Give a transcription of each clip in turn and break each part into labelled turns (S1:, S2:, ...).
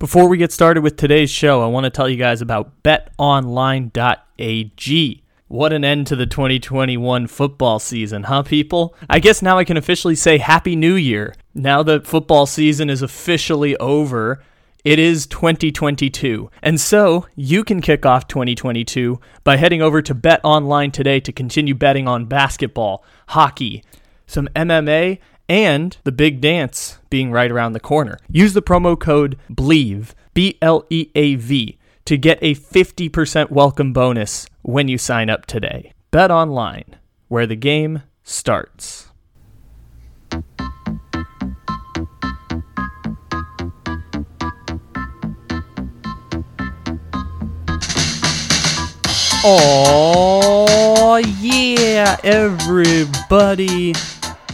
S1: Before we get started with today's show, I want to tell you guys about betonline.ag. What an end to the 2021 football season, huh, people? I guess now I can officially say Happy New Year. Now that football season is officially over, it is 2022. And so you can kick off 2022 by heading over to Bet Online today to continue betting on basketball, hockey, some MMA, and the big dance being right around the corner. Use the promo code BLEAV, B L E A V, to get a 50% welcome bonus when you sign up today. Bet online, where the game starts. Oh, yeah, everybody.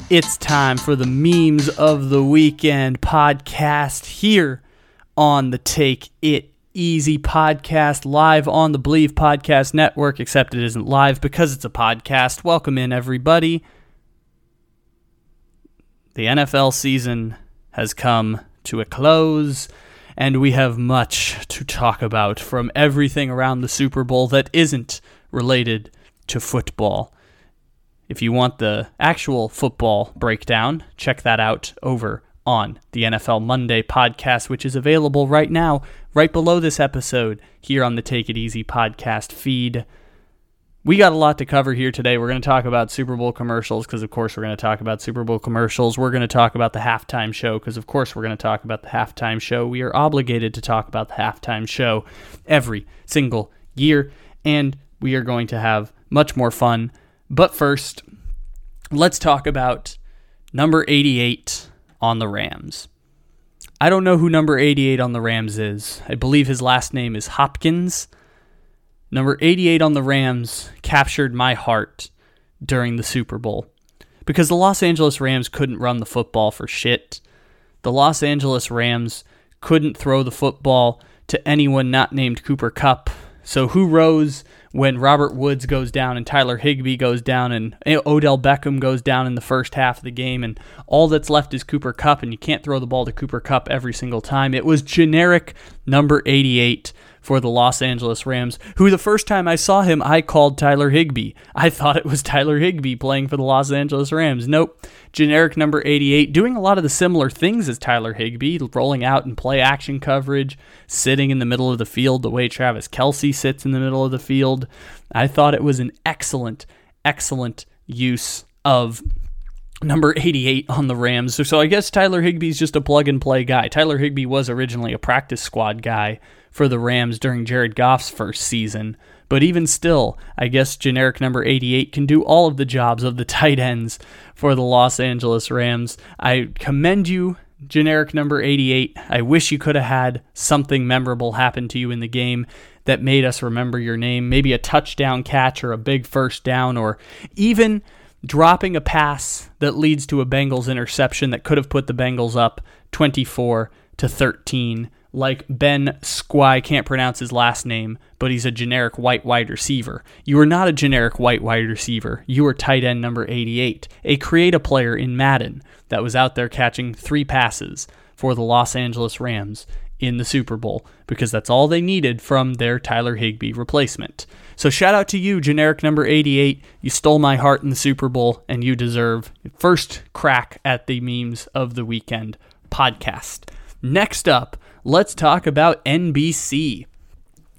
S1: It's time for the Memes of the Weekend podcast here on the Take It Easy podcast, live on the Bleav Podcast Network, except it isn't live because it's a podcast. Welcome in, everybody. The NFL season has come to a close, and we have much to talk about from everything around the Super Bowl that isn't related to football. If you want the actual football breakdown, check that out over on the NFL Monday podcast, which is available right now, right below this episode, here on the Take It Easy podcast feed. We got a lot to cover here today. We're going to talk about Super Bowl commercials because, of course, we're going to talk about Super Bowl commercials. We're going to talk about the halftime show because, of course, we're going to talk about the halftime show. We are obligated to talk about the halftime show every single year, and we are going to have much more fun. But first, let's talk about number 88 on the Rams. I don't know who number 88 on the Rams is. I believe his last name is Hopkins. Number 88 on the Rams captured my heart during the Super Bowl because the Los Angeles Rams couldn't run the football for shit. The Los Angeles Rams couldn't throw the football to anyone not named Cooper Kupp. So who rose when Robert Woods goes down and Tyler Higbee goes down and Odell Beckham goes down in the first half of the game and all that's left is Cooper Kupp and you can't throw the ball to Cooper Kupp every single time. It was generic number 88 for the Los Angeles Rams, who the first time I saw him, I called Tyler Higbee. I thought it was Tyler Higbee playing for the Los Angeles Rams. Nope. Generic number 88, doing a lot of the similar things as Tyler Higbee, rolling out and play action coverage, sitting in the middle of the field the way Travis Kelce sits in the middle of the field. I thought it was an excellent, excellent use of number 88 on the Rams. So, so I guess Tyler Higbee's just a plug and play guy. Tyler Higbee was originally a practice squad guy for the Rams during Jared Goff's first season. But even still, I guess generic number 88 can do all of the jobs of the tight ends for the Los Angeles Rams. I commend you, generic number 88. I wish you could have had something memorable happen to you in the game that made us remember your name. Maybe a touchdown catch or a big first down, or even dropping a pass that leads to a Bengals interception that could have put the Bengals up 24 to 13 like Ben Squy, can't pronounce his last name, but he's a generic white wide receiver. You are not a generic white wide receiver. You are tight end number 88, a create player in Madden that was out there catching three passes for the Los Angeles Rams in the Super Bowl because that's all they needed from their Tyler Higbee replacement. So shout out to you, generic number 88. You stole my heart in the Super Bowl and you deserve first crack at the memes of the weekend podcast. Next up, let's talk about NBC.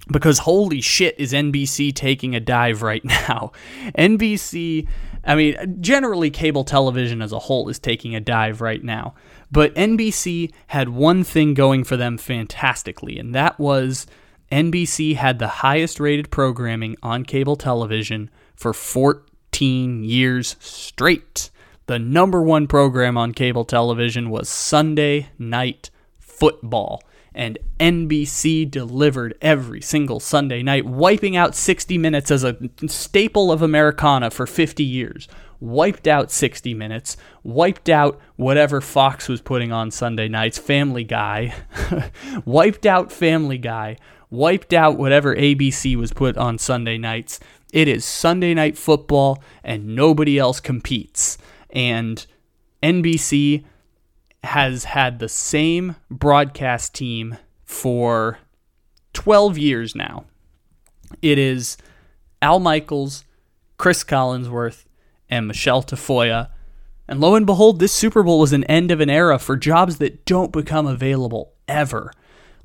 S1: Because holy shit, is NBC taking a dive right now? NBC, I mean, generally cable television as a whole is taking a dive right now. But NBC had one thing going for them fantastically, and that was NBC had the highest rated programming on cable television for 14 years straight. The number one program on cable television was Sunday Night Football and NBC delivered every single Sunday night, wiping out 60 minutes as a staple of Americana for 50 years. Wiped out 60 minutes, wiped out whatever Fox was putting on Sunday nights, Family Guy, wiped out Family Guy, wiped out whatever ABC was put on Sunday nights. It is Sunday night football and nobody else competes. And NBC has had the same broadcast team for 12 years now. It is Al Michaels, Chris Collinsworth, and Michelle Tafoya. And lo and behold, this Super Bowl was an end of an era for jobs that don't become available ever.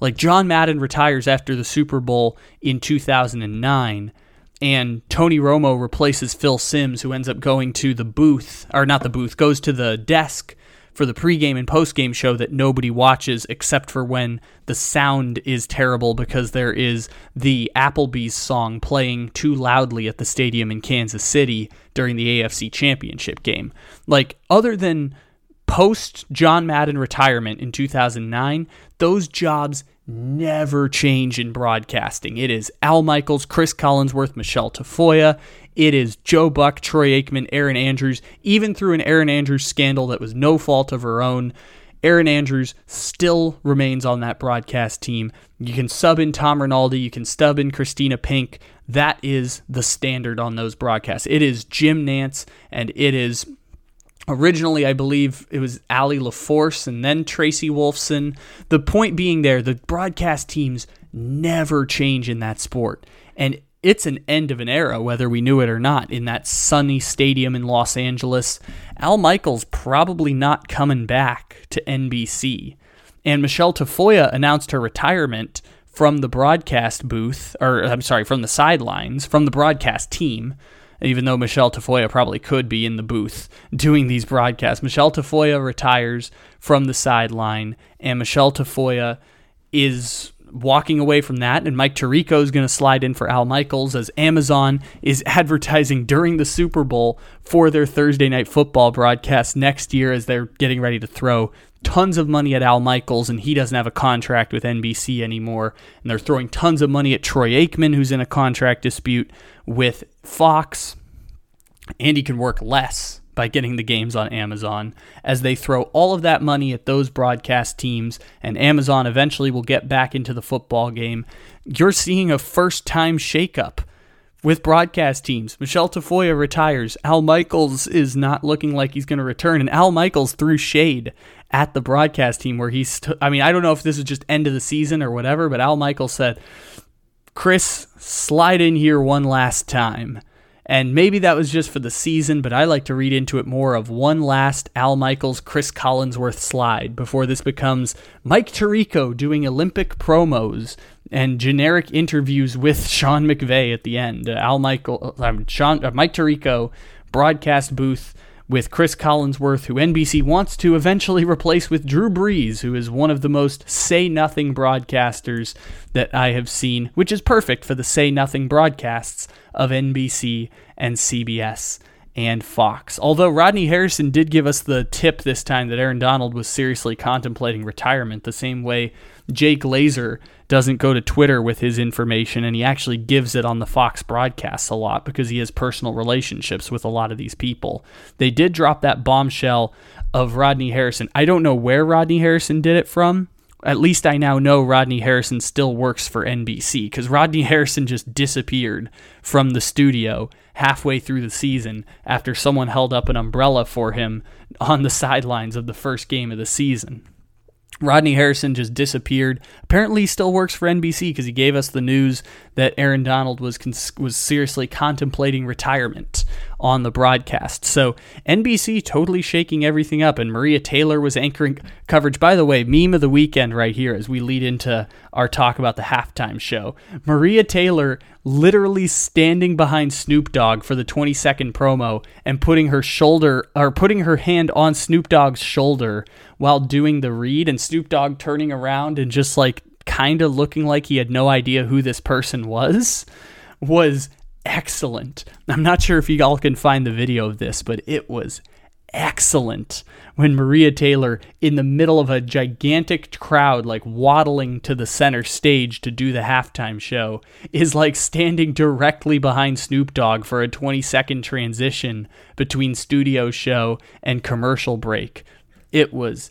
S1: Like John Madden retires after the Super Bowl in 2009, and Tony Romo replaces Phil Simms, who ends up going to the booth, or not the booth, goes to the desk for the pregame and postgame show that nobody watches except for when the sound is terrible because there is the Applebee's song playing too loudly at the stadium in Kansas City during the AFC Championship game. Like, other than post John Madden retirement in 2009, those jobs never change in broadcasting. It is Al Michaels, Chris Collinsworth, Michelle Tafoya. It is Joe Buck, Troy Aikman, Erin Andrews, even through an Erin Andrews scandal that was no fault of her own. Erin Andrews still remains on that broadcast team. You can sub in Tom Rinaldi, you can stub in Kristina Pink. That is the standard on those broadcasts. It is Jim Nantz and it is Originally, I believe it was Allie LaForce and then Tracy Wolfson. The point being there, the broadcast teams never change in that sport. And it's an end of an era, whether we knew it or not, in that sunny stadium in Los Angeles. Al Michaels probably not coming back to NBC. And Michelle Tafoya announced her retirement from the broadcast booth, or I'm sorry, from the sidelines, from the broadcast team even though Michelle Tafoya probably could be in the booth doing these broadcasts. Michelle Tafoya retires from the sideline, and Michelle Tafoya is walking away from that, and Mike Tirico is going to slide in for Al Michaels as Amazon is advertising during the Super Bowl for their Thursday night football broadcast next year as they're getting ready to throw tons of money at Al Michaels, and he doesn't have a contract with NBC anymore. And they're throwing tons of money at Troy Aikman, who's in a contract dispute with Fox. And he can work less by getting the games on Amazon as they throw all of that money at those broadcast teams, and Amazon eventually will get back into the football game. You're seeing a first time shakeup with broadcast teams. Michelle Tafoya retires. Al Michaels is not looking like he's going to return, and Al Michaels threw shade at the broadcast team where he's. I mean, I don't know if this is just end of the season or whatever, but Al Michaels said, "Chris, slide in here one last time." And maybe that was just for the season, but I like to read into it more of one last Al Michaels, Chris Collinsworth slide before this becomes Mike Tirico doing Olympic promos and generic interviews with Sean McVay at the end. Uh, Al Michael, uh, Sean, uh, Mike Tirico, broadcast booth with Chris Collinsworth, who NBC wants to eventually replace with Drew Brees, who is one of the most say nothing broadcasters that I have seen, which is perfect for the say nothing broadcasts of NBC and CBS and Fox. Although Rodney Harrison did give us the tip this time that Aaron Donald was seriously contemplating retirement, the same way Jay Glazer doesn't go to Twitter with his information and he actually gives it on the Fox broadcasts a lot because he has personal relationships with a lot of these people. They did drop that bombshell of Rodney Harrison. I don't know where Rodney Harrison did it from. At least I now know Rodney Harrison still works for NBC because Rodney Harrison just disappeared from the studio halfway through the season after someone held up an umbrella for him on the sidelines of the first game of the season. Rodney Harrison just disappeared. Apparently, he still works for NBC because he gave us the news that Aaron Donald was cons- was seriously contemplating retirement on the broadcast. So NBC totally shaking everything up, and Maria Taylor was anchoring coverage. By the way, meme of the weekend right here as we lead into our talk about the halftime show. Maria Taylor literally standing behind Snoop Dogg for the 20 second promo and putting her shoulder or putting her hand on Snoop Dogg's shoulder while doing the read, and Snoop Dogg turning around and just like kind of looking like he had no idea who this person was was excellent. I'm not sure if you all can find the video of this, but it was excellent when Maria Taylor, in the middle of a gigantic crowd, like waddling to the center stage to do the halftime show, is like standing directly behind Snoop Dogg for a 20 second transition between studio show and commercial break. It was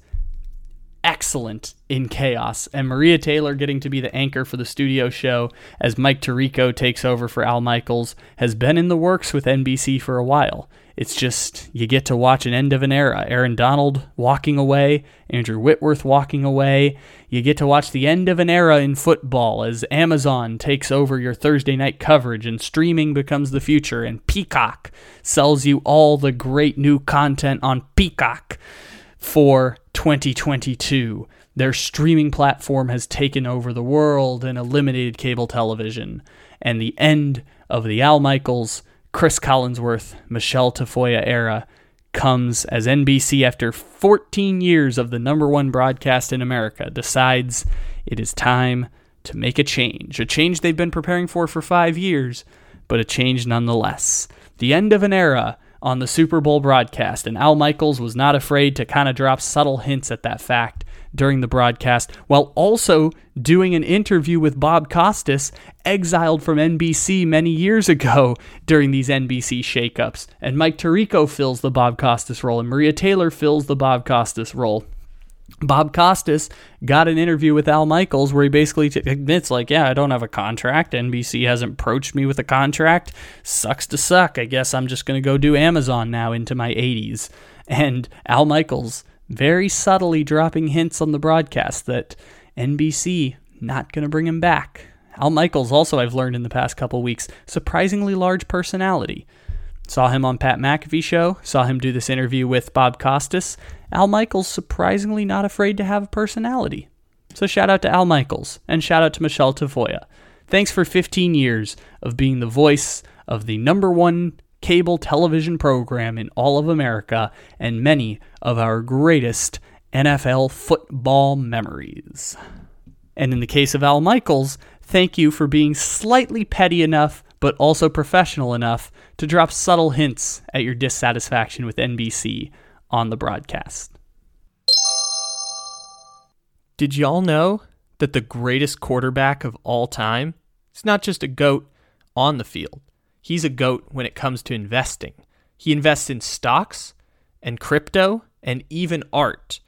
S1: excellent in chaos. And Maria Taylor getting to be the anchor for the studio show as Mike Tirico takes over for Al Michaels has been in the works with NBC for a while. It's just you get to watch an end of an era. Aaron Donald walking away, Andrew Whitworth walking away. You get to watch the end of an era in football as Amazon takes over your Thursday night coverage and streaming becomes the future and Peacock sells you all the great new content on Peacock for 2022. Their streaming platform has taken over the world and eliminated cable television. And the end of the Al Michaels Chris Collinsworth, Michelle Tafoya era comes as NBC, after 14 years of the number one broadcast in America, decides it is time to make a change. A change they've been preparing for for five years, but a change nonetheless. The end of an era on the Super Bowl broadcast, and Al Michaels was not afraid to kind of drop subtle hints at that fact during the broadcast, while also doing an interview with Bob Costas, exiled from NBC many years ago during these NBC shakeups. And Mike Tirico fills the Bob Costas role, and Maria Taylor fills the Bob Costas role. Bob Costas got an interview with Al Michaels where he basically admits, like, yeah, I don't have a contract. NBC hasn't approached me with a contract. Sucks to suck. I guess I'm just going to go do Amazon now into my 80s. And Al Michaels very subtly dropping hints on the broadcast that NBC not going to bring him back. Al Michaels also I've learned in the past couple weeks surprisingly large personality. Saw him on Pat McAfee show, saw him do this interview with Bob Costas. Al Michaels surprisingly not afraid to have a personality. So shout out to Al Michaels and shout out to Michelle Tafoya. Thanks for 15 years of being the voice of the number one cable television program in all of America and many of our greatest NFL football memories. And in the case of Al Michaels, thank you for being slightly petty enough, but also professional enough to drop subtle hints at your dissatisfaction with NBC on the broadcast. Did y'all know that the greatest quarterback of all time is not just a GOAT on the field? He's a goat when it comes to investing. He invests in stocks and crypto and even art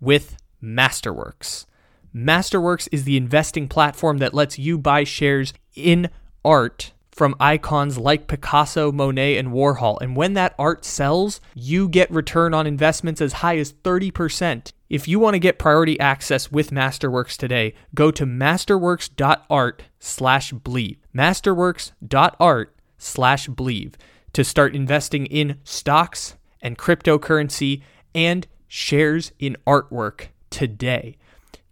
S1: with Masterworks. Masterworks is the investing platform that lets you buy shares in art from icons like Picasso, Monet, and Warhol. And when that art sells, you get return on investments as high as 30%. If you want to get priority access with Masterworks today, go to masterworks.art slash bleed. Masterworks.art slash Bleav to start investing in stocks and cryptocurrency and shares in artwork today.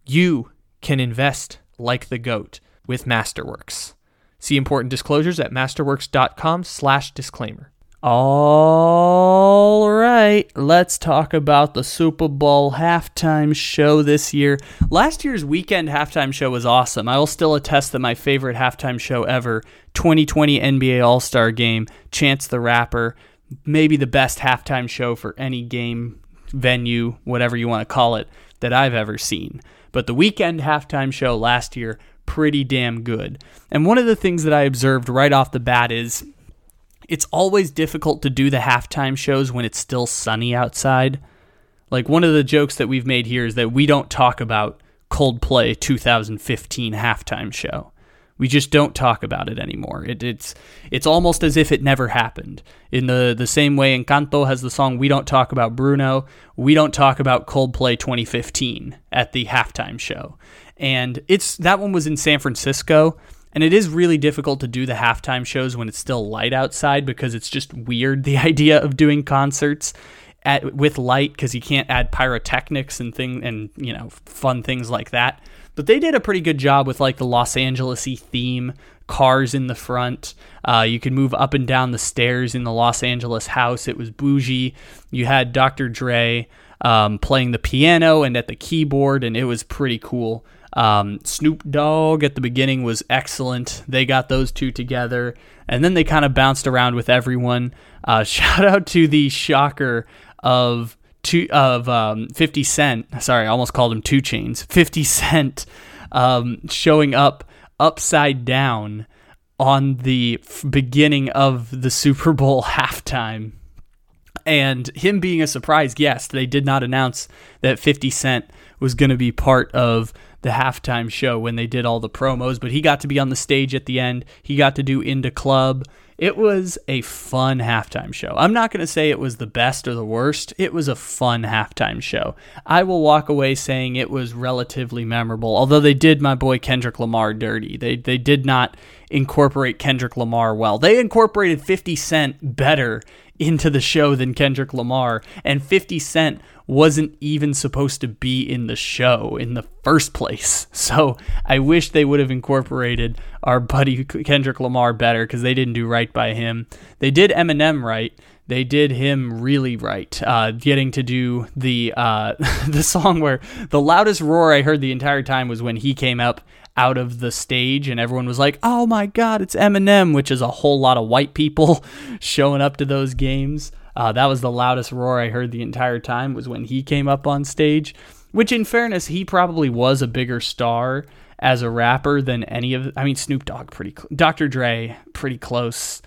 S1: You can invest like the GOAT with Masterworks. See important disclosures at masterworks.com slash disclaimer. All right, let's talk about the Super Bowl halftime show this year. Last year's Weeknd halftime show was awesome. I will still attest that my favorite halftime show ever, 2020 NBA All Star Game, Chance the Rapper, maybe the best halftime show for any game, venue, whatever you want to call it, that I've ever seen. But the Weeknd halftime show last year, pretty damn good. And one of the things that I observed right off the bat is it's always difficult to do the halftime shows when it's still sunny outside. Like one of the jokes that we've made here is that we don't talk about Coldplay 2015 halftime show. We just don't talk about it anymore. It, it's it's almost as if it never happened. In the the same way Encanto has the song "We Don't Talk About Bruno," we don't talk about Coldplay 2015 at the halftime show. And it's that one was in San Francisco, and it is really difficult to do the halftime shows when it's still light outside because it's just weird the idea of doing concerts at, with light because you can't add pyrotechnics and thing and you know fun things like that. But they did a pretty good job with like the Los Angelesy theme, cars in the front. Uh, you could move up and down the stairs in the Los Angeles house. It was bougie. You had Dr. Dre um, playing the piano and at the keyboard, and it was pretty cool. Um, Snoop Dogg at the beginning was excellent. They got those two together, and then they kind of bounced around with everyone. Uh, shout out to the shocker of two of um, 50 Cent. Sorry, I almost called him 2 Chainz. 50 Cent um, showing up upside down on the beginning of the Super Bowl halftime. And him being a surprise guest, they did not announce that 50 Cent was going to be part of the halftime show when they did all the promos, but he got to be on the stage at the end. He got to do In da Club. It was a fun halftime show. I'm not going to say it was the best or the worst. It was a fun halftime show. I will walk away saying it was relatively memorable, although they did my boy Kendrick Lamar dirty. They, they did not incorporate Kendrick Lamar well. They incorporated 50 Cent better into the show than Kendrick Lamar, and 50 Cent wasn't even supposed to be in the show in the first place. So I wish they would have incorporated our buddy Kendrick Lamar better because they didn't do right by him. They did Eminem right. They did him really right, uh, getting to do the uh, the song where the loudest roar I heard the entire time was when he came up out of the stage and everyone was like, "Oh my God, it's Eminem," which is a whole lot of white people showing up to those games. Uh, that was the loudest roar I heard the entire time was when he came up on stage. Which, in fairness, he probably was a bigger star as a rapper than any of. I mean, Snoop Dogg pretty, cl- Dr. Dre pretty close.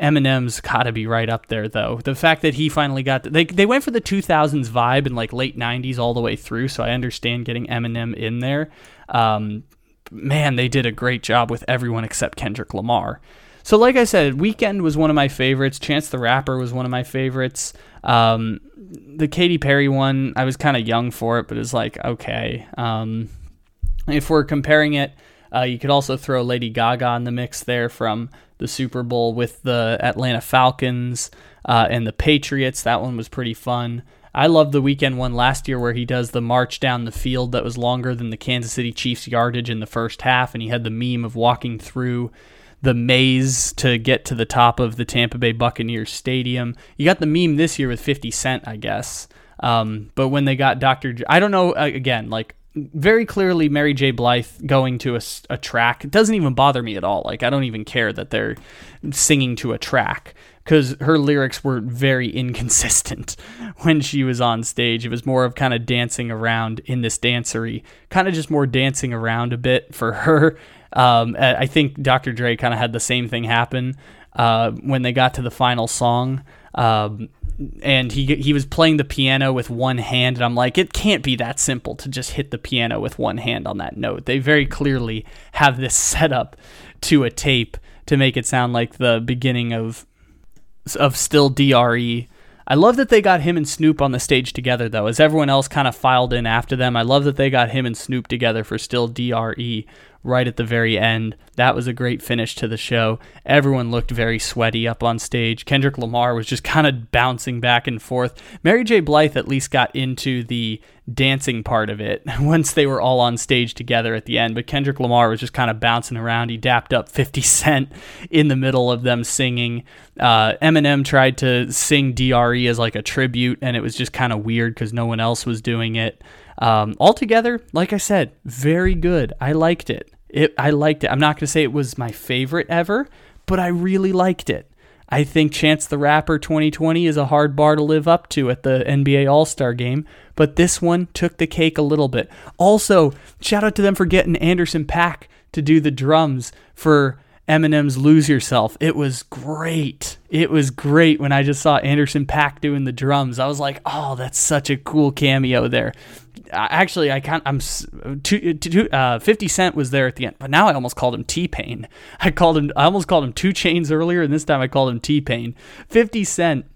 S1: Eminem's got to be right up there though. The fact that he finally got the, they they went for the 2000s vibe and like late 90s all the way through, so I understand getting Eminem in there. Um, man, they did a great job with everyone except Kendrick Lamar. So, like I said, Weeknd was one of my favorites. Chance the Rapper was one of my favorites. Um, the Katy Perry one, I was kind of young for it, but it's like okay. Um, if we're comparing it, uh, you could also throw Lady Gaga in the mix there from the Super Bowl with the Atlanta Falcons uh, and the Patriots. That one was pretty fun. I loved the Weeknd one last year where he does the march down the field that was longer than the Kansas City Chiefs yardage in the first half, and he had the meme of walking through the maze to get to the top of the Tampa Bay Buccaneers stadium. You got the meme this year with 50 Cent, I guess. Um, but when they got Dr. J- I don't know, again, like very clearly Mary J. Blige going to a, a track. It doesn't even bother me at all. Like, I don't even care that they're singing to a track because her lyrics were very inconsistent when she was on stage. It was more of kind of dancing around in this dancery, kind of just more dancing around a bit for her um, I think Dr. Dre kind of had the same thing happen uh, when they got to the final song. Um, and he he was playing the piano with one hand, and I'm like, it can't be that simple to just hit the piano with one hand on that note. They very clearly have this set up to a tape to make it sound like the beginning of of still Dre I love that they got him and Snoop on the stage together, though, as everyone else kind of filed in after them. I love that they got him and Snoop together for Still DRE right at the very end. That was a great finish to the show. Everyone looked very sweaty up on stage. Kendrick Lamar was just kind of bouncing back and forth. Mary J. Blige at least got into the dancing part of it once they were all on stage together at the end. But Kendrick Lamar was just kind of bouncing around. He dapped up 50 Cent in the middle of them singing. Uh, Eminem tried to sing DRE as like a tribute, and it was just kind of weird because no one else was doing it. Um, altogether, like I said, very good. I liked it. It I liked it. I'm not going to say it was my favorite ever, but I really liked it. I think Chance the Rapper 2020 is a hard bar to live up to at the NBA All Star game, but this one took the cake a little bit. Also, shout out to them for getting Anderson .Paak to do the drums for Eminem's Lose Yourself. It was great. It was great when I just saw Anderson .Paak doing the drums. I was like, oh, that's such a cool cameo there actually I can't. I'm two, two, uh, Fifty Cent was there at the end, but now I almost called him T Pain. I called him. I almost called him 2 Chainz earlier, and this time I called him T Pain. Fifty Cent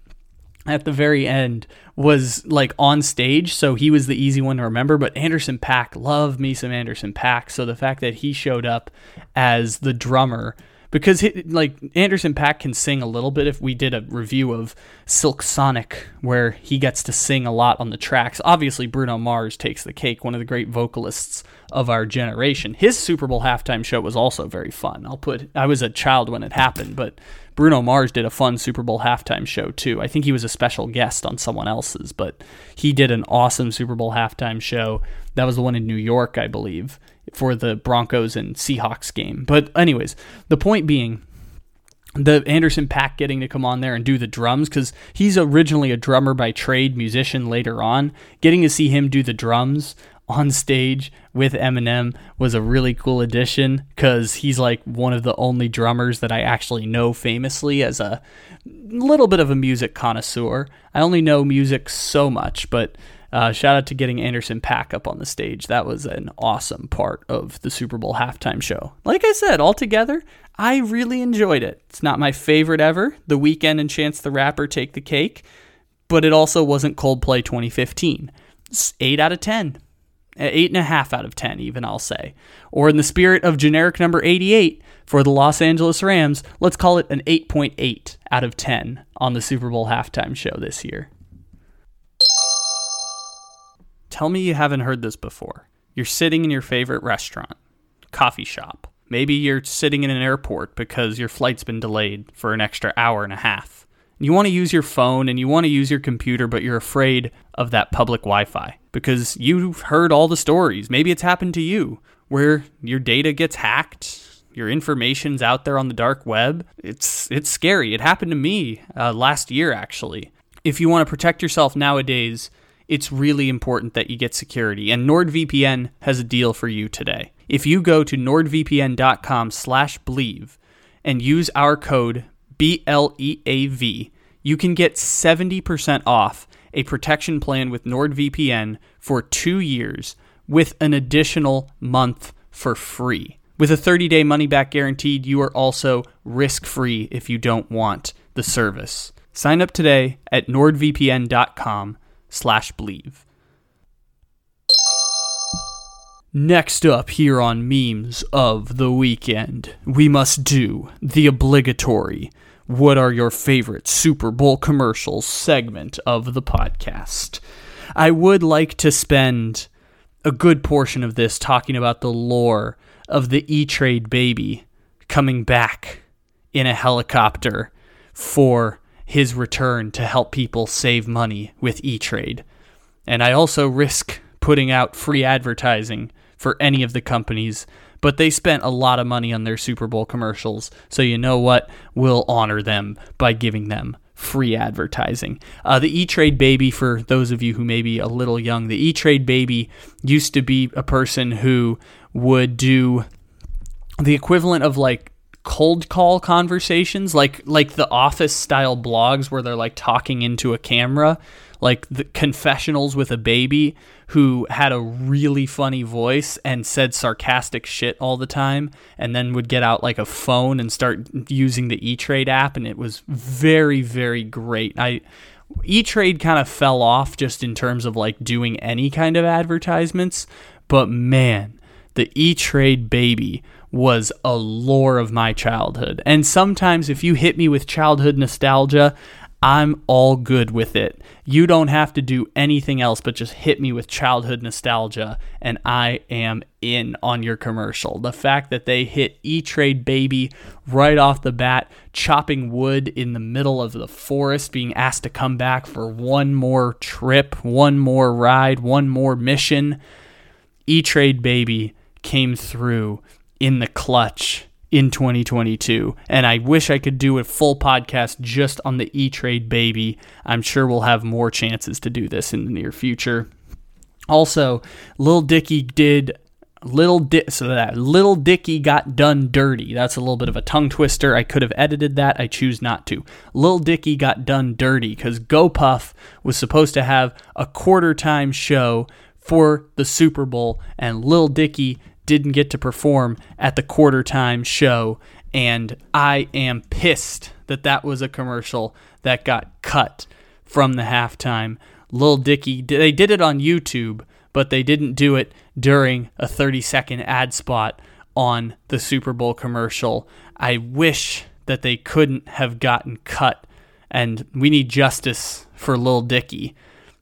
S1: at the very end was like on stage, so he was the easy one to remember. But Anderson .Paak, love me some Anderson .Paak. So the fact that he showed up as the drummer because he, like Anderson .Paak can sing a little bit. If we did a review of Silk Sonic, where he gets to sing a lot on the tracks, obviously Bruno Mars takes the cake. One of the great vocalists of our generation. His Super Bowl halftime show was also very fun. I'll put. I was a child when it happened, but Bruno Mars did a fun Super Bowl halftime show too. I think he was a special guest on someone else's, but he did an awesome Super Bowl halftime show. That was the one in New York, I believe for the Broncos and Seahawks game. But anyways, the point being the Anderson .Paak getting to come on there and do the drums because he's originally a drummer by trade, musician later on. Getting to see him do the drums on stage with Eminem was a really cool addition because he's like one of the only drummers that I actually know famously as a little bit of a music connoisseur. I only know music so much, but Uh, shout out to getting Anderson .Paak up on the stage. That was an awesome part of the Super Bowl halftime show. Like I said, altogether, I really enjoyed it. It's not my favorite ever. The Weeknd and Chance the Rapper take the cake, but it also wasn't Coldplay 2015. It's 8 out of 10. Eh, eight and a half out of 10, even I'll say. Or in the spirit of generic number 88 for the Los Angeles Rams, let's call it an 8.8 out of 10 on the Super Bowl halftime show this year. Tell me you haven't heard this before. You're sitting in your favorite restaurant, coffee shop. Maybe you're sitting in an airport because your flight's been delayed for an extra hour and a half. You want to use your phone and you want to use your computer, but you're afraid of that public Wi Fi because you've heard all the stories. Maybe it's happened to you where your data gets hacked, your information's out there on the dark web. It's, it's scary. It happened to me uh, last year, actually. If you want to protect yourself nowadays, it's really important that you get security. And NordVPN has a deal for you today. If you go to nordvpn.com slash bleav and use our code BLEAV, you can get 70% off a protection plan with NordVPN for two years with an additional month for free. With a 30 day money back guaranteed, you are also risk free if you don't want the service. Sign up today at nordvpn.com slash bleav. Next up here on Memes of the Weekend, we must do the obligatory What Are Your Favorite Super Bowl Commercials segment of the podcast. I would like to spend a good portion of this talking about the lore of the E Trade baby coming back in a helicopter for his return to help people save money with E Trade. And I also risk putting out free advertising for any of the companies, but they spent a lot of money on their Super Bowl commercials. So you know what? We'll honor them by giving them free advertising. Uh, the E Trade Baby, for those of you who may be a little young, the E Trade Baby used to be a person who would do the equivalent of like cold call conversations like like the office style blogs where they're like talking into a camera like the confessionals with a baby who had a really funny voice and said sarcastic shit all the time and then would get out like a phone and start using the E-Trade app and it was very very great. I E-Trade kind of fell off just in terms of like doing any kind of advertisements, but man, the E-Trade baby was a lore of my childhood. And sometimes if you hit me with childhood nostalgia, I'm all good with it. You don't have to do anything else but just hit me with childhood nostalgia, and I am in on your commercial. The fact that they hit E Trade Baby right off the bat, chopping wood in the middle of the forest, being asked to come back for one more trip, one more ride, one more mission. E Trade Baby came through in the clutch in 2022. And I wish I could do a full podcast just on the E Trade baby. I'm sure we'll have more chances to do this in the near future. Also, Lil Dicky did Little so that Little Dicky got done dirty. That's a little bit of a tongue twister. I could have edited that. I choose not to. Lil Dicky got done dirty because GoPuff was supposed to have a quarter time show for the Super Bowl, and Lil Dicky didn't get to perform at the quarter time show. And I am pissed that that was a commercial that got cut from the halftime. Lil Dicky, they did it on YouTube, but they didn't do it during a 30 second ad spot on the Super Bowl commercial. I wish that they couldn't have gotten cut, and we need justice for Lil Dicky.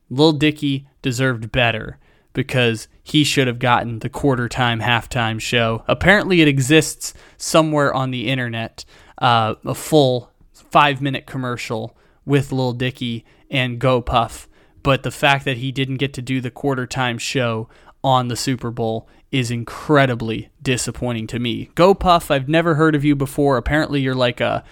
S1: Lil Dicky deserved better because he should have gotten the quarter time halftime show. Apparently, it exists somewhere on the internet, uh, a full five minute commercial with Lil Dicky and GoPuff. But the fact that he didn't get to do the quarter time show on the Super Bowl is incredibly disappointing to me. GoPuff, I've never heard of you before. Apparently, you're like a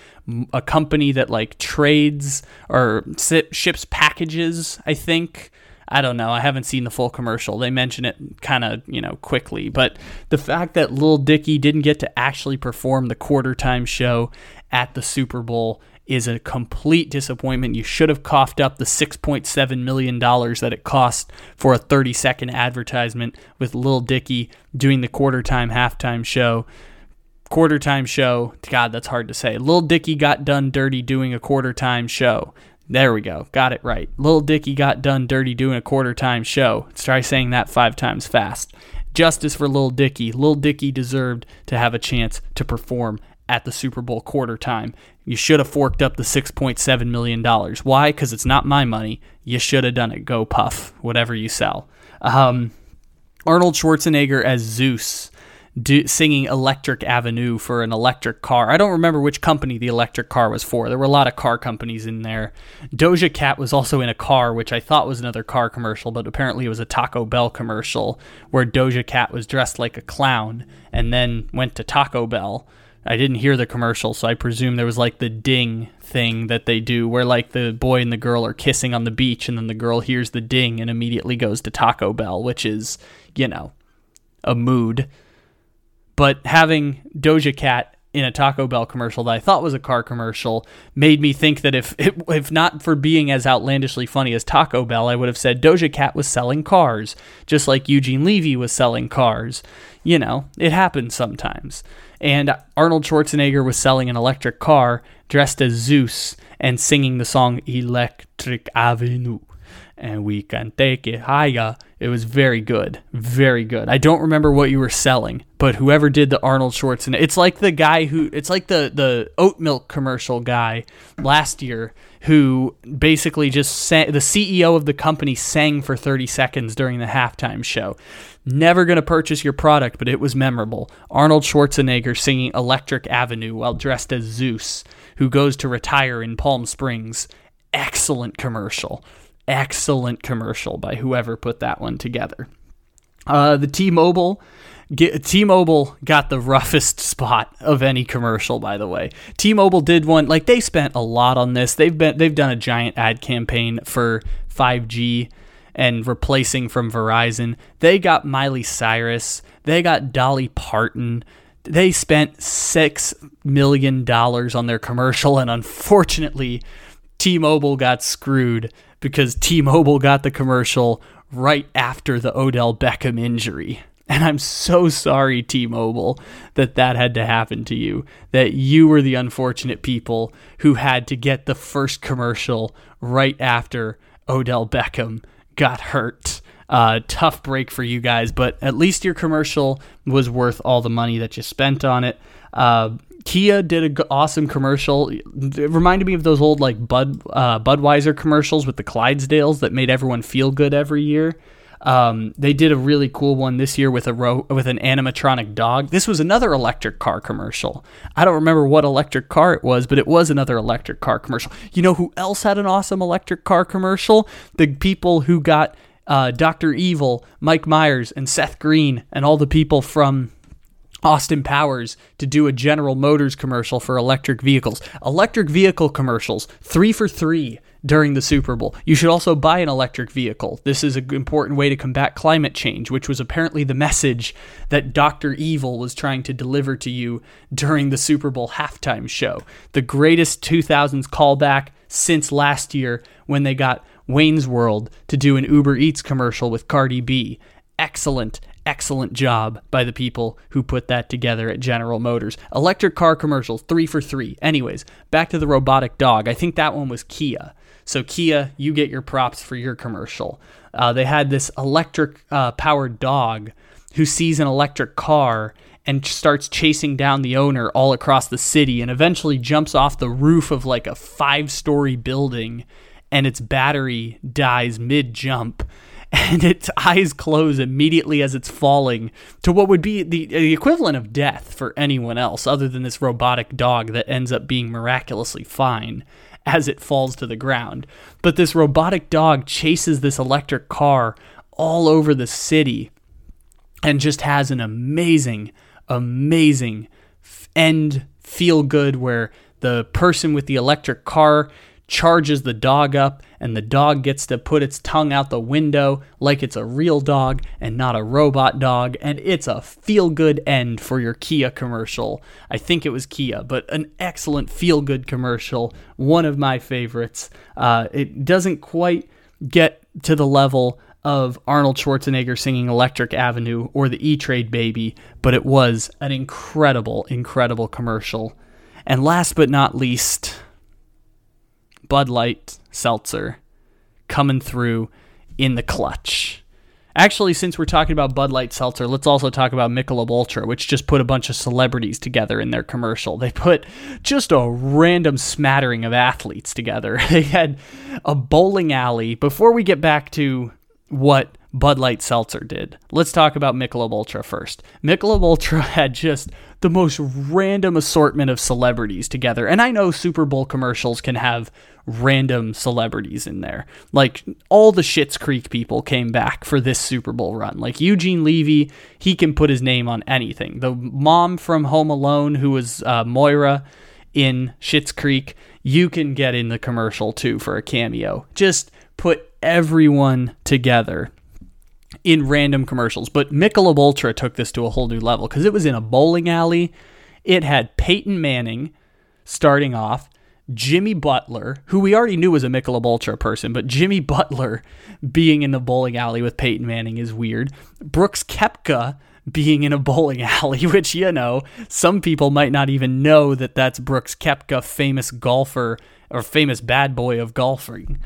S1: a company that like trades or ships packages. I think I don't know. I haven't seen the full commercial. They mention it kind of, you know, quickly. But the fact that Lil Dicky didn't get to actually perform the quarter time show at the Super Bowl is a complete disappointment. You should have coughed up the $6.7 million that it cost for a 30 second advertisement with Lil Dicky doing the quarter time, halftime show. Quarter time show. God, that's hard to say. Lil Dicky got done dirty doing a quarter time show. There we go. Got it right. Little Dicky got done dirty doing a quarter time show. Let's try saying that five times fast. Justice for Little Dicky. Little Dicky deserved to have a chance to perform at the Super Bowl quarter time. You should have forked up the $6.7 million. Why? Because it's not my money. You should have done it. Go Puff, whatever you sell. Um, Arnold Schwarzenegger as Zeus do, singing Electric Avenue for an electric car. I don't remember which company the electric car was for. There were a lot of car companies in there. Doja Cat was also in a car, which I thought was another car commercial, but apparently it was a Taco Bell commercial where Doja Cat was dressed like a clown and then went to Taco Bell. I didn't hear the commercial, so I presume there was like the ding thing that they do where like the boy and the girl are kissing on the beach and then the girl hears the ding and immediately goes to Taco Bell, which is, you know, a mood. But having Doja Cat in a Taco Bell commercial that I thought was a car commercial made me think that if if not for being as outlandishly funny as Taco Bell, I would have said Doja Cat was selling cars, just like Eugene Levy was selling cars. You know, it happens sometimes. And Arnold Schwarzenegger was selling an electric car dressed as Zeus and singing the song Electric Avenue and we can take it higher. It was very good, very good. I don't remember what you were selling, but whoever did the Arnold Schwarzenegger, it's like the guy who, it's like the the oat milk commercial guy last year who basically just sang, the CEO of the company sang for 30 seconds during the halftime show. Never going to purchase your product, but it was memorable. Arnold Schwarzenegger singing Electric Avenue while dressed as Zeus, who goes to retire in Palm Springs. Excellent commercial excellent commercial by whoever put that one together. Uh, the T-Mobile. Get, T-Mobile got the roughest spot of any commercial, by the way. T-Mobile did one like they spent a lot on this. They've been they've done a giant ad campaign for 5G and replacing from Verizon. They got Miley Cyrus. They got Dolly Parton. They spent six million dollars on their commercial, and unfortunately, T-Mobile got screwed because T-Mobile got the commercial right after the Odell Beckham injury. And I'm so sorry, T Mobile, that that had to happen to you. That you were the unfortunate people who had to get the first commercial right after Odell Beckham got hurt. Uh, tough break for you guys, but at least your commercial was worth all the money that you spent on it. Uh, Kia did an awesome commercial. It reminded me of those old like Bud uh, Budweiser commercials with the Clydesdales that made everyone feel good every year. Um, they did a really cool one this year with a ro- with an animatronic dog. This was another electric car commercial. I don't remember what electric car it was, but it was another electric car commercial. You know who else had an awesome electric car commercial? The people who got uh, Doctor Evil, Mike Myers, and Seth Green, and all the people from Austin Powers to do a General Motors commercial for electric vehicles. Electric vehicle commercials, three for three during the Super Bowl. You should also buy an electric vehicle. This is an important way to combat climate change, which was apparently the message that Dr. Evil was trying to deliver to you during the Super Bowl halftime show. The greatest 2000s callback since last year when they got Wayne's World to do an Uber Eats commercial with Cardi B. Excellent excellent job by the people who put that together at General Motors. Electric car commercials, three for three. Anyways, back to the robotic dog. I think that one was Kia. So, Kia, you get your props for your commercial. Uh, they had this electric uh, powered dog who sees an electric car and starts chasing down the owner all across the city and eventually jumps off the roof of like a five story building and its battery dies mid jump and its eyes close immediately as it's falling to what would be the, the equivalent of death for anyone else other than this robotic dog that ends up being miraculously fine as it falls to the ground. But this robotic dog chases this electric car all over the city and just has an amazing, amazing end feel good where the person with the electric car charges the dog up, and the dog gets to put its tongue out the window like it's a real dog and not a robot dog. And it's a feel good end for your Kia commercial. I think it was Kia, but an excellent feel good commercial. One of my favorites. Uh, it doesn't quite get to the level of Arnold Schwarzenegger singing Electric Avenue or the E Trade Baby, but it was an incredible, incredible commercial. And last but not least, Bud Light Seltzer coming through in the clutch. Actually, since we're talking about Bud Light Seltzer, let's also talk about Michelob Ultra, which just put a bunch of celebrities together in their commercial. They put just a random smattering of athletes together. They had a bowling alley. Before we get back to what Bud Light Seltzer did. Let's talk about Michelob Ultra first. Michelob Ultra had just the most random assortment of celebrities together. And I know Super Bowl commercials can have random celebrities in there. Like all the Schitt's Creek people came back for this Super Bowl run. Like Eugene Levy, he can put his name on anything. The mom from Home Alone, who was uh, Moira in Schitt's Creek, you can get in the commercial too for a cameo. Just put everyone together in random commercials. But Michelob Ultra took this to a whole new level because it was in a bowling alley. It had Peyton Manning starting off, Jimmy Butler, who we already knew was a Michelob Ultra person, but Jimmy Butler being in the bowling alley with Peyton Manning is weird. Brooks Koepka being in a bowling alley, which, you know, some people might not even know that that's Brooks Koepka, famous golfer or famous bad boy of golfing.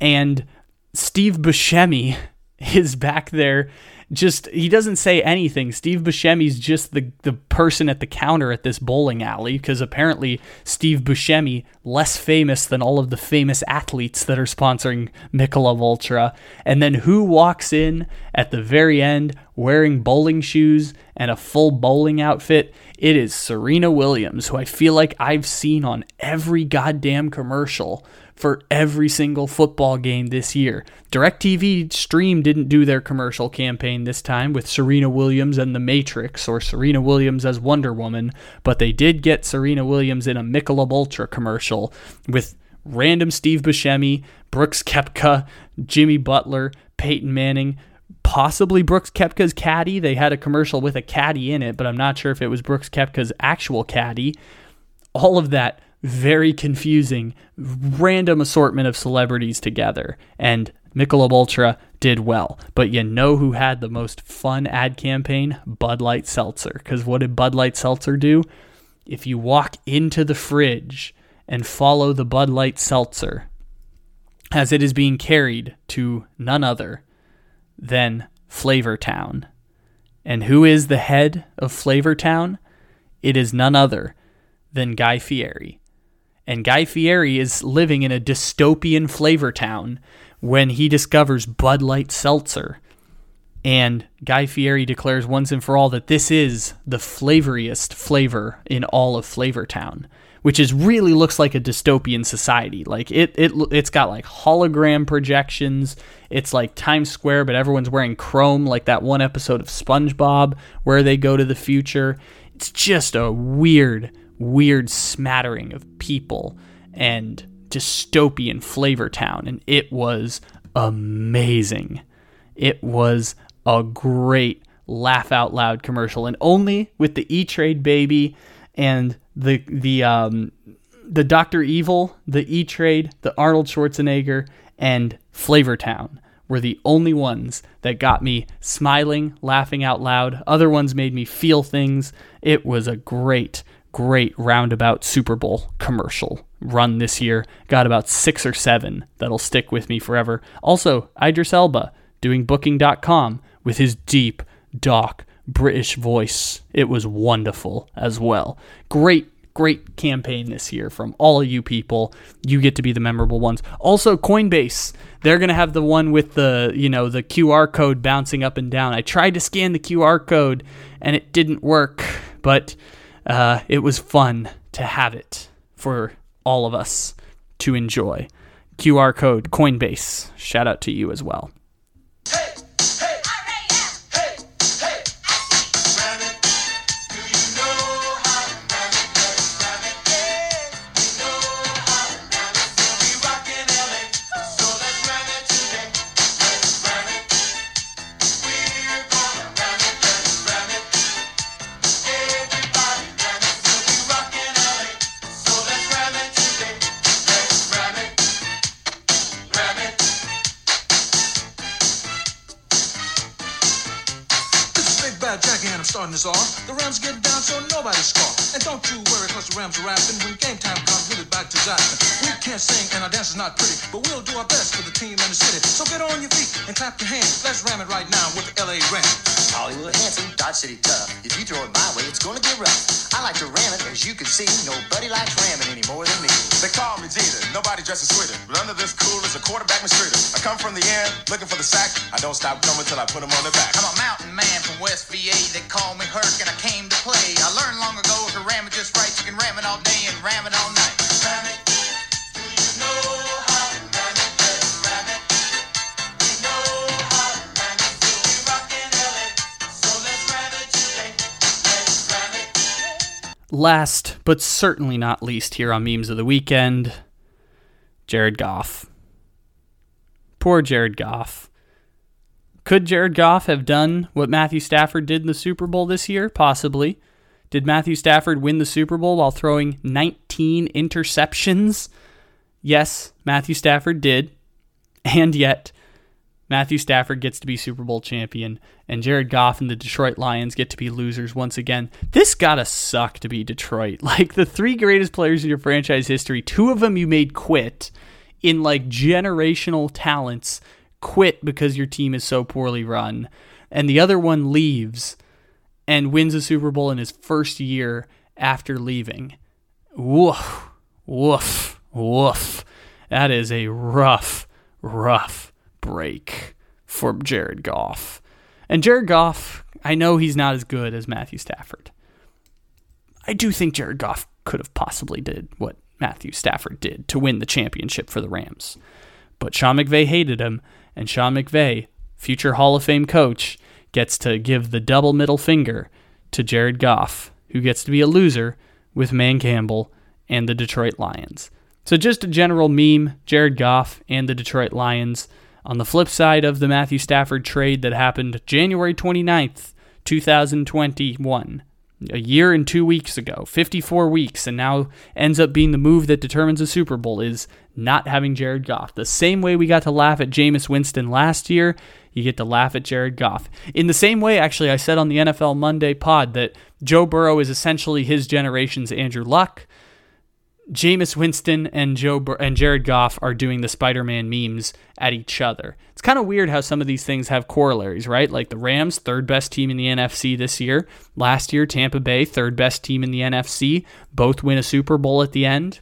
S1: And Steve Buscemi is back there just he doesn't say anything. Steve Buscemi's just the the person at the counter at this bowling alley because apparently Steve Buscemi less famous than all of the famous athletes that are sponsoring Michelob Ultra. And then who walks in at the very end wearing bowling shoes and a full bowling outfit? It is Serena Williams, who I feel like I've seen on every goddamn commercial for every single football game this year. DirecTV Stream didn't do their commercial campaign this time with Serena Williams and The Matrix or Serena Williams as Wonder Woman, but they did get Serena Williams in a Michelob Ultra commercial with random Steve Buscemi, Brooks Koepka, Jimmy Butler, Peyton Manning, possibly Brooks Koepka's caddy. They had a commercial with a caddy in it, but I'm not sure if it was Brooks Koepka's actual caddy. All of that very confusing, random assortment of celebrities together. And Michelob Ultra did well. But you know who had the most fun ad campaign? Bud Light Seltzer. Because what did Bud Light Seltzer do? If you walk into the fridge and follow the Bud Light Seltzer as it is being carried to none other than Flavortown. And who is the head of Flavortown? It is none other than Guy Fieri. And Guy Fieri is living in a dystopian flavor town when he discovers Bud Light Seltzer. And Guy Fieri declares once and for all that this is the flavoriest flavor in all of Flavortown, which is really looks like a dystopian society. Like it, it, it's got like hologram projections. It's like Times Square, but everyone's wearing chrome, like that one episode of SpongeBob where they go to the future. It's just a weird, weird smattering of people and dystopian flavor town and it was amazing it was a great laugh out loud commercial and only with the e-trade baby and the the um the Dr. Evil, the E-Trade, the Arnold Schwarzenegger and Flavor Town were the only ones that got me smiling, laughing out loud. Other ones made me feel things. It was a great great roundabout Super Bowl commercial run this year. Got about six or seven that'll stick with me forever. Also, Idris Elba doing Booking.com with his deep, dark British voice. It was wonderful as well. Great great campaign this year from all of you people. You get to be the memorable ones. Also, Coinbase, they're going to have the one with the, you know, the QR code bouncing up and down. I tried to scan the QR code and it didn't work, but uh, it was fun to have it for all of us to enjoy. QR code Coinbase. Shout out to you as well.
S2: Stop coming till I put them on their back.
S3: I'm a mountain man from West VA. They call me Herc and I came to play. I learned long ago if you ram it just right, you can ram it all day and ram it all night. Ram it. Do you know how to ram it? Let's ram it. We know how to ram it. We'll be rocking LA. So let's ram it today. Let's ram it.
S1: Last, but certainly not least, here on Memes of the Weekend, Jared Goff. Poor Jared Goff. Could Jared Goff have done what Matthew Stafford did in the Super Bowl this year? Possibly. Did Matthew Stafford win the Super Bowl while throwing 19 interceptions? Yes, Matthew Stafford did. And yet, Matthew Stafford gets to be Super Bowl champion, and Jared Goff and the Detroit Lions get to be losers once again. This gotta suck to be Detroit. Like the three greatest players in your franchise history, two of them you made quit in like generational talents, quit because your team is so poorly run, and the other one leaves and wins a Super Bowl in his first year after leaving. Woof, woof, woof. That is a rough, rough break for Jared Goff. And Jared Goff, I know he's not as good as Matthew Stafford. I do think Jared Goff could have possibly did what Matthew Stafford did to win the championship for the Rams. But Sean McVay hated him, and Sean McVay, future Hall of Fame coach, gets to give the double middle finger to Jared Goff, who gets to be a loser with Dan Campbell and the Detroit Lions. So just a general meme, Jared Goff and the Detroit Lions. On the flip side of the Matthew Stafford trade that happened January 29th, 2021, a year and two weeks ago, 54 weeks, and now ends up being the move that determines a Super Bowl is not having Jared Goff. The same way we got to laugh at Jameis Winston last year, you get to laugh at Jared Goff. In the same way, actually, I said on the NFL Monday pod that Joe Burrow is essentially his generation's Andrew Luck. Jameis Winston and Joe Bur- and Jared Goff are doing the Spider-Man memes at each other. It's kind of weird how some of these things have corollaries, right? Like the Rams, third best team in the NFC this year. Last year, Tampa Bay, third best team in the NFC. Both win a Super Bowl at the end,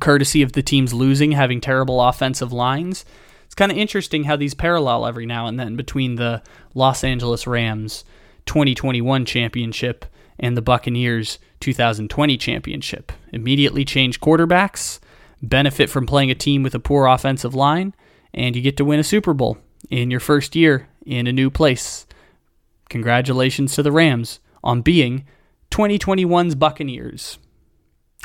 S1: courtesy of the teams losing, having terrible offensive lines. It's kind of interesting how these parallel every now and then between the Los Angeles Rams 2021 championship and the Buccaneers 2020 championship. Immediately change quarterbacks, benefit from playing a team with a poor offensive line, and you get to win a Super Bowl in your first year in a new place. Congratulations to the Rams on being 2021's Buccaneers.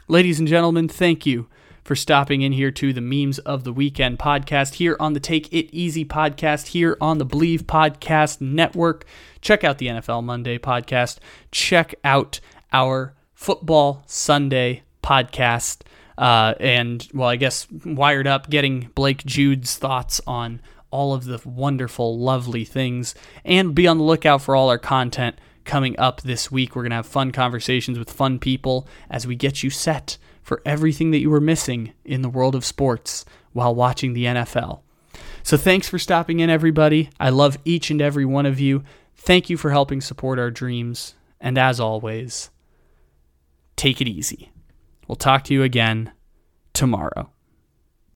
S1: Ladies and gentlemen, thank you for stopping in here to the Memes of the Weekend podcast here on the Take It Easy podcast here on the Bleav Podcast Network. Check out the NFL Monday podcast. Check out our Football Sunday podcast. Uh, and, well, I guess wired up getting Blake Jude's thoughts on all of the wonderful, lovely things. And be on the lookout for all our content coming up this week. We're going to have fun conversations with fun people as we get you set for everything that you were missing in the world of sports while watching the NFL. So thanks for stopping in, everybody. I love each and every one of you. Thank you for helping support our dreams. And as always, take it easy. We'll talk to you again tomorrow.